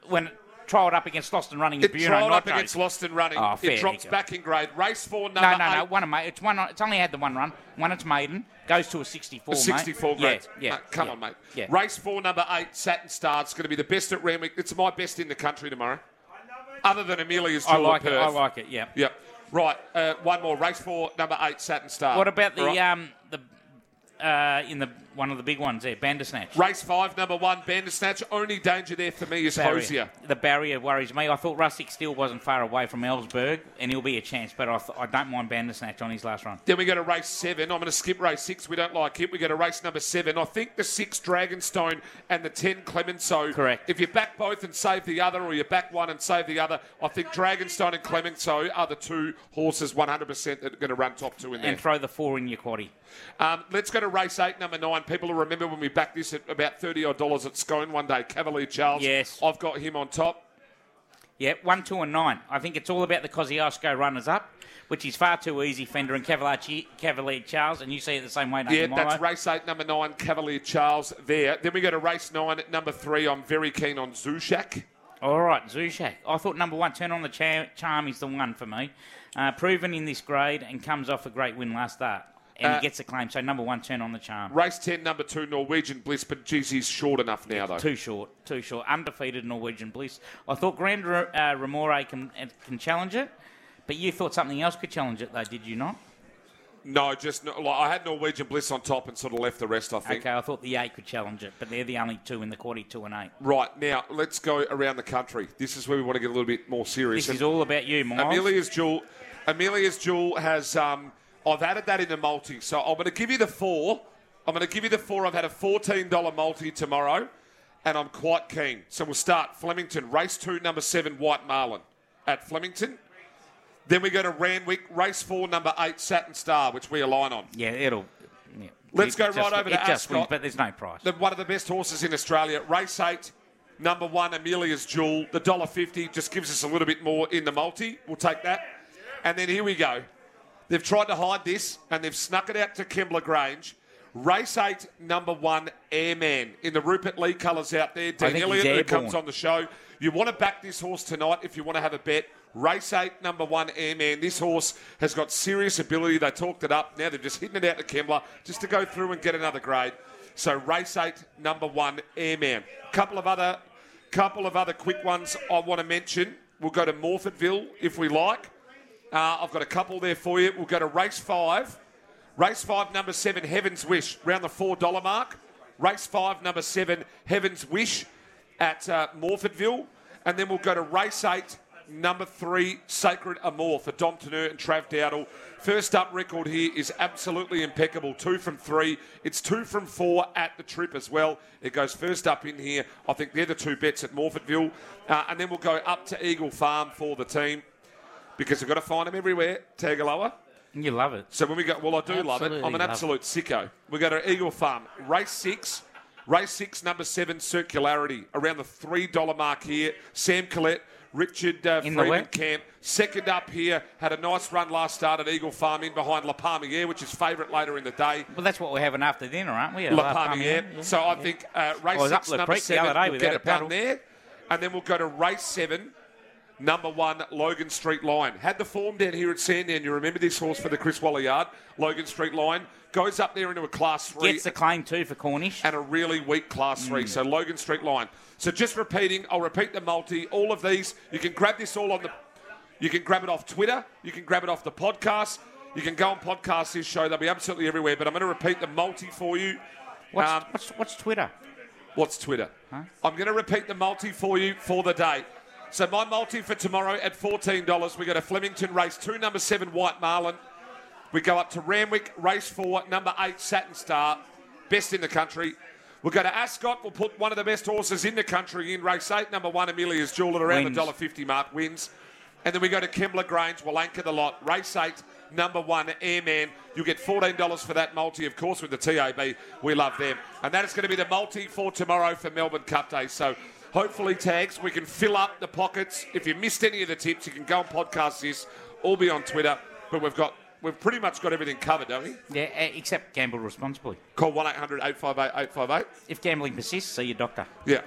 when it trialled up against Lost and Running. it trialled up against Lost and Running. Oh, fair it drops back in grade. Race four, number No, no, no. eight. One of mate. It's one. It's only had the one run. One it's maiden goes to a 64. A 64 mate. grade. Yeah, yeah. Mate, come yeah, on, mate. Yeah. Race four, number eight, Satin Star. It's going to be the best at Randwick. It's my best in the country tomorrow. Other than Amelia's I like it. I like it. Yeah. Yep. Right. Uh, one more. Race four, number eight, Satin Star. What about the Right. um the uh in the one of the big ones there, Bandersnatch? Race five, number one, Bandersnatch. Only danger there for me is Hosier. The barrier worries me. I thought Rustic still wasn't far away from Ellsberg, and he'll be a chance. But I, th- I don't mind Bandersnatch on his last run. Then we go to race seven. I'm going to skip race six. We don't like it. We go to race number seven. I think the six Dragonstone and the ten Clemenceau. Correct. If you back both and save the other, or you back one and save the other, I think Dragonstone and Clemenceau are the two horses 100% that are going to run top two in there. And throw the four in your quaddy. Um, let's go to race eight, number nine. People will remember when we backed this at about 30 odd dollars at Scone one day. Cavalier Charles. Yes. I've got him on top. Yeah, one, two, and nine. I think it's all about the Kosciuszko runners up, which is far too easy. Fender and Cavalier, Cavalier Charles, and you see it the same way. Yeah, that's race eight, number nine, Cavalier Charles there. Then we go to race nine, at number three. I'm very keen on Zushak. All right, Zushak. I thought number one, Turn on the Charm, is the one for me. Uh, proven in this grade and comes off a great win last start. And Uh, he gets a claim. So number one, Turn on the Charm. Race 10, number two, Norwegian Bliss, but geez, he's short enough now, though. Too short, too short. Undefeated Norwegian Bliss. I thought Grand uh, Remore can can challenge it, but you thought something else could challenge it, though, did you not? No, just like I had Norwegian Bliss on top and sort of left the rest, I think. Okay, I thought the eight could challenge it, but they're the only two in the quarter, two and eight. Right, now let's go around the country. This is where we want to get a little bit more serious. This is all about you, Miles. Amelia's Jewel. Amelia's Jewel has. Um, I've added that in the multi, so I'm going to give you the four. I'm going to give you the four. I've had a $14 multi tomorrow, and I'm quite keen. So we'll start Flemington, race two, number seven, White Marlin at Flemington. Then we go to Randwick, race four, number eight, Satin Star, which we align on. Yeah, it'll. Yeah. Let's It go just- right over to just wins, Ascot. but there's no price. the, one of the best horses in Australia. Race eight, number one, Amelia's Jewel. The dollar fifty just gives us a little bit more in the multi. We'll take that. And then here we go. They've tried to hide this and they've snuck it out to Kembla Grange. Race eight, number one, Airman in the Rupert Lee colours out there. Dan Elliott, who comes on the show. You want to back this horse tonight if you want to have a bet. Race eight, number one, Airman. This horse has got serious ability. They talked it up. Now they're just hitting it out to Kembla just to go through and get another grade. So race eight, number one, Airman. Couple of other, couple of other quick ones I want to mention. We'll go to Morphettville if we like. Uh, I've got a couple there for you. We'll go to race five. Race five, number seven, Heaven's Wish, round the four dollar mark. Race five, number seven, Heaven's Wish at uh, Morphettville. And then we'll go to race eight, number three, Sacred Amour for Dom Tourneur and Trav Dowdle. First up record here is absolutely impeccable. Two from three. It's two from four at the trip as well. It goes first up in here. I think they're the two bets at Morphettville. Uh, and then we'll go up to Eagle Farm for the team because we've got to find them everywhere. Tagaloa. You love it. So when we go, well, I do love it. I'm an absolute sicko. We go to Eagle Farm, race six, race six, number seven, Circularity, around the three dollar mark here. Sam Collett, Richard uh, In the Freedman wet? Camp, second up here, had a nice run last start at Eagle Farm in behind La Palmiere, which is favourite later in the day. Well, that's what we're having after dinner, aren't we? La Palmiere. So I think uh, race I was up six, number Creek the seven, other day we'll get it done paddle. there. And then we'll go to race seven, number one, Logan Street Line. Had the form down here at Sandown. You remember this horse for the Chris Waller Yard? Logan Street Line. Goes up there into a class three Gets the claim too for Cornish. and a really weak class three. So Logan Street Line. So just repeating, I'll repeat the multi. All of these, you can grab this all on the. You can grab it off Twitter. You can grab it off the podcast. You can go and podcast this show. They'll be absolutely everywhere. But I'm going to repeat the multi for you. What's, Um, what's, what's Twitter? What's Twitter? I'm going to repeat the multi for you for the day. So my multi for tomorrow at $14. We go to Flemington race two, number seven, White Marlin. We go up to Randwick, race four, number eight, Satin Star, best in the country. We'll go to Ascot. We'll put one of the best horses in the country in race eight, number one, Amelia's Jewel at around the $1.50 mark, wins. And then we go to Kembla Grange. We'll anchor the lot. Race eight, number one, Airman. You'll get $14 for that multi, of course, with the TAB. We love them. And that is going to be the multi for tomorrow for Melbourne Cup Day. So hopefully, tags, we can fill up the pockets. If you missed any of the tips, you can go and podcast this. All be on Twitter. But we've got. We've pretty much got everything covered, don't we? Yeah, uh, except gamble responsibly. Call 1 800 858 858. If gambling persists, see your doctor. Yeah.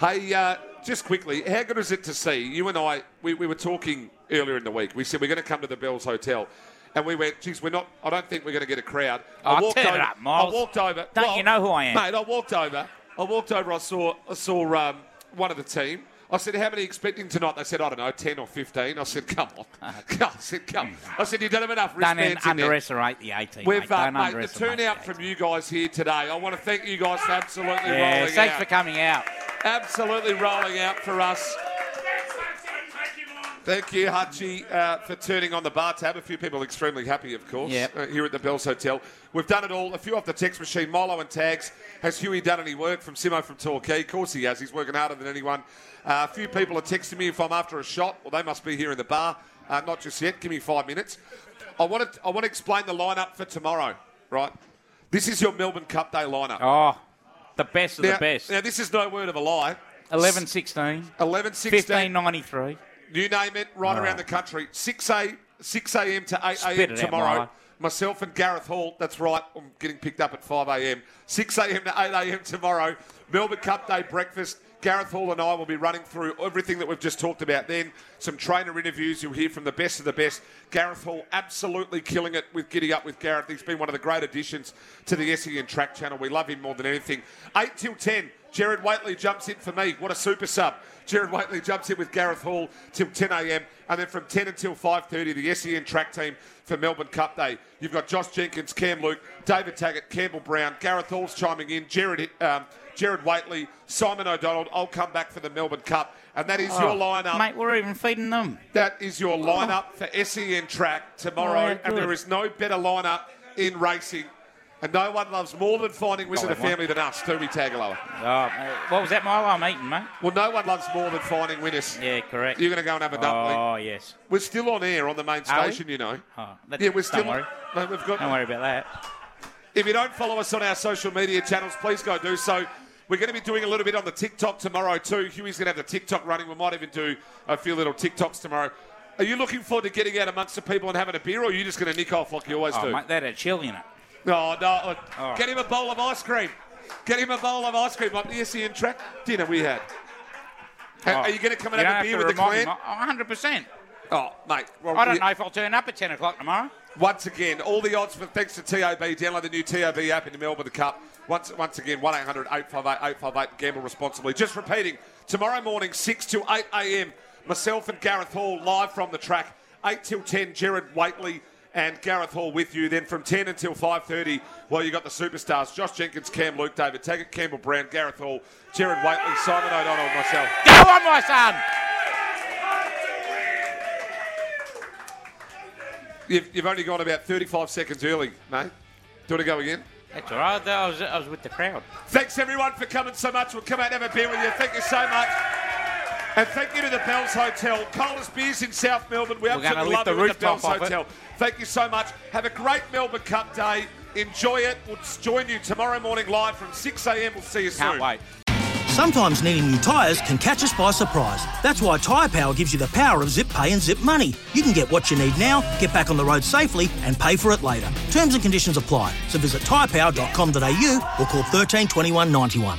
hey, uh, just quickly, how good is it to see you and I? We, we were talking earlier in the week. We said we're going to come to the Bells Hotel. And we went, geez, we're not, I don't think we're going to get a crowd. I Oh, walked turn it over, up, Miles. I walked over. Don't you know who I am? Mate, I walked over. I walked over, I saw, I saw um, one of the team. I said, how many expecting tonight? They said, I don't know, 10 or 15. I said, come on. I said, come. I said, you don't have enough Don't wristbands there. underestimate the 18. We've, mate. uh, Don't mate, the turnout the from you guys here today. I want to thank you guys for absolutely Yeah, rolling thanks out. Thanks for coming out. absolutely rolling out for us. Thank you, Hutchie, uh, for turning on the bar tab. A few people extremely happy, of course, Yep. uh, here at the Bells Hotel. We've done it all. A few off the text machine. Milo and tags. Has Huey done any work from Simo from Torquay? Of course he has. He's working harder than anyone. Uh, a few people are texting me if I'm after a shot. Well, they must be here in the bar. Uh, not just yet. Give me five minutes. I want to. I want to explain the lineup for tomorrow. Right. This is your Melbourne Cup Day lineup. Oh, the best of now, the best. now, this is no word of a lie. 11 16. 11, 16, 15 93. You name it, right around the country. 6 a 6 a.m. to 8 Spit a.m. it out, tomorrow. Myself and Gareth Hall, that's right, I'm getting picked up at 5 a.m. 6 a.m. to 8 a.m. tomorrow. Melbourne Cup Day breakfast. Gareth Hall and I will be running through everything that we've just talked about then. Some trainer interviews. You'll hear from the best of the best. Gareth Hall absolutely killing it with Giddy Up with Gareth. He's been one of the great additions to the SEN track channel. We love him more than anything. 8 till 10. Jared Waitley jumps in for me. What a super sub. Jared Waitley jumps in with Gareth Hall till 10 a.m. And then from 10 until 5.30, the SEN track team for Melbourne Cup Day. You've got Josh Jenkins, Cam Luke, David Taggart, Campbell Brown, Gareth Hall's chiming in, Jared, um, Jared Waitley, Simon O'Donnell. I'll come back for the Melbourne Cup. And that is your lineup. Oh, Mate, we're even feeding them. That is your lineup for SEN track tomorrow, Oh, and there is no better lineup in racing. And no one loves more than finding winners in Oh, family than us, we, Tagaloa? Oh, what was that, Milo? I'm eating, mate. Well, no one loves more than finding winners. Yeah, correct. You're going to go and have a dumpling. Oh, yes. We're still on air on the main Are we? station, you know. Oh, Yeah, we're still. Don't worry. No, we've got. Don't worry about that. If you don't follow us on our social media channels, please go do so. We're going to be doing a little bit on the TikTok tomorrow too. Huey's going to have the TikTok running. We might even do a few little TikToks tomorrow. Are you looking forward to getting out amongst the people and having a beer, or are you just going to nick off like you always Oh, do? mate, that had chili in it. No, no. Uh, look, Oh. Get him a bowl of ice cream. Get him a bowl of ice cream like the SEN track dinner we had. Ha- Are you going to come and Oh. You have a beer with the clan? me. Oh, 100%. Oh, mate. Well, I don't you- know if I'll turn up at 10 o'clock tomorrow. Once again, all the odds for thanks to TAB. Download the new TAB app in the Melbourne Cup. Once, once again, 1 800 858 858. Gamble responsibly. Just repeating, tomorrow morning, 6 to 8 a.m., myself and Gareth Hall live from the track. 8 till 10, Jared Waitley and Gareth Hall with you. Then from 10 until 5.30, well, you've got the superstars Josh Jenkins, Cam Luke, David Taggart, Campbell Brown, Gareth Hall, Jared Waitley, Simon O'Donnell, myself. Go on, my son. You've, you've only gone about 35 seconds early, mate. Do you want to go again? That's all right. I was, I was with the crowd. Thanks everyone for coming so much. We'll come out and have a beer with you. Thank you so much. And thank you to the Bells Hotel. Coldest beers in South Melbourne. We gonna absolutely love the it at the rooftop Bells off it. Hotel. Thank you so much. Have a great Melbourne Cup day. Enjoy it. We'll join you tomorrow morning live from 6 a.m. We'll see you soon. Can't soon. wait. Sometimes needing new tyres can catch us by surprise. That's why Tyre Power gives you the power of zip pay and zip money. You can get what you need now, get back on the road safely, and pay for it later. Terms and conditions apply. So visit tyrepower.com.au or call 13 21 91.